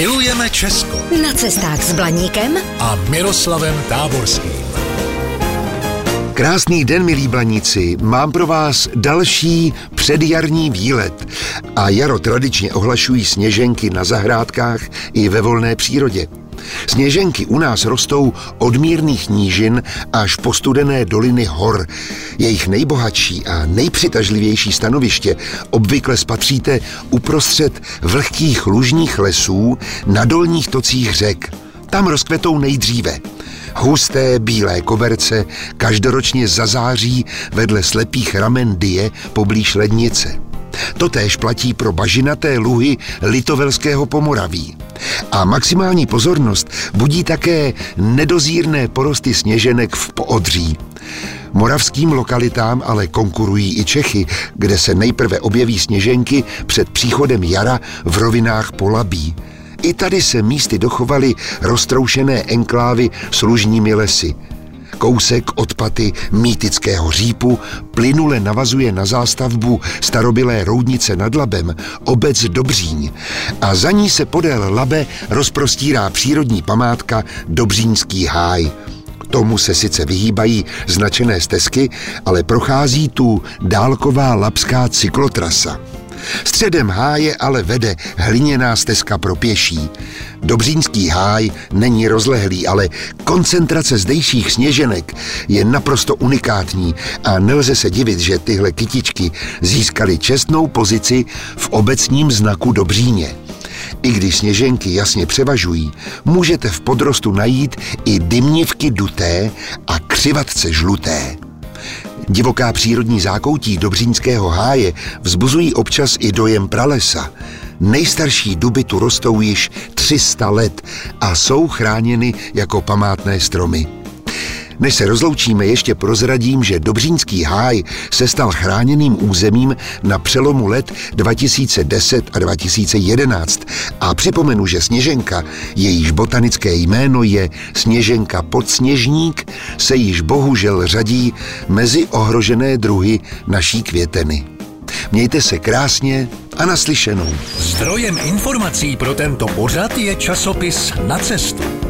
Milujeme Česko Na cestách s Blaníkem a Miroslavem Táborským. Krásný den, milí blaníci. Mám pro vás další předjarní výlet. A jaro tradičně ohlašují sněženky na zahrádkách i ve volné přírodě. Sněženky u nás rostou od mírných nížin až po studené doliny hor. Jejich nejbohatší a nejpřitažlivější stanoviště obvykle spatříte uprostřed vlhkých lužních lesů na dolních tocích řek. Tam rozkvetou nejdříve. Husté bílé koberce každoročně zazáří vedle slepých ramen Die poblíž lednice. Totéž platí pro bažinaté luhy litovelského Pomoraví. A maximální pozornost budí také nedozírné porosty sněženek v Poodří. Moravským lokalitám ale konkurují i Čechy, kde se nejprve objeví sněženky před příchodem jara v rovinách Polabí. I tady se místy dochovaly roztroušené enklávy s lužními lesy. Kousek od paty mýtického řípu plynule navazuje na zástavbu starobylé roudnice nad Labem, obec Dobříň. A za ní se podél Labe rozprostírá přírodní památka Dobříňský háj. Tomu se sice vyhýbají značené stezky, ale prochází tu dálková labská cyklotrasa. Středem háje ale vede hliněná stezka pro pěší. Dobřínský háj není rozlehlý, ale koncentrace zdejších sněženek je naprosto unikátní a nelze se divit, že tyhle kytičky získaly čestnou pozici v obecním znaku Dobříně. I když sněženky jasně převažují, můžete v podrostu najít i dymnivky duté a křivatce žluté. Divoká přírodní zákoutí Dobřínského háje vzbuzují občas i dojem pralesa. Nejstarší duby tu rostou již 300 let a jsou chráněny jako památné stromy. Než se rozloučíme, ještě prozradím, že Dobřínský háj se stal chráněným územím na přelomu let 2010 a 2011. A připomenu, že sněženka, jejíž botanické jméno je sněženka podsněžník, se již bohužel řadí mezi ohrožené druhy naší květeny. Mějte se krásně a naslyšenou. Zdrojem informací pro tento pořad je časopis Na cestu.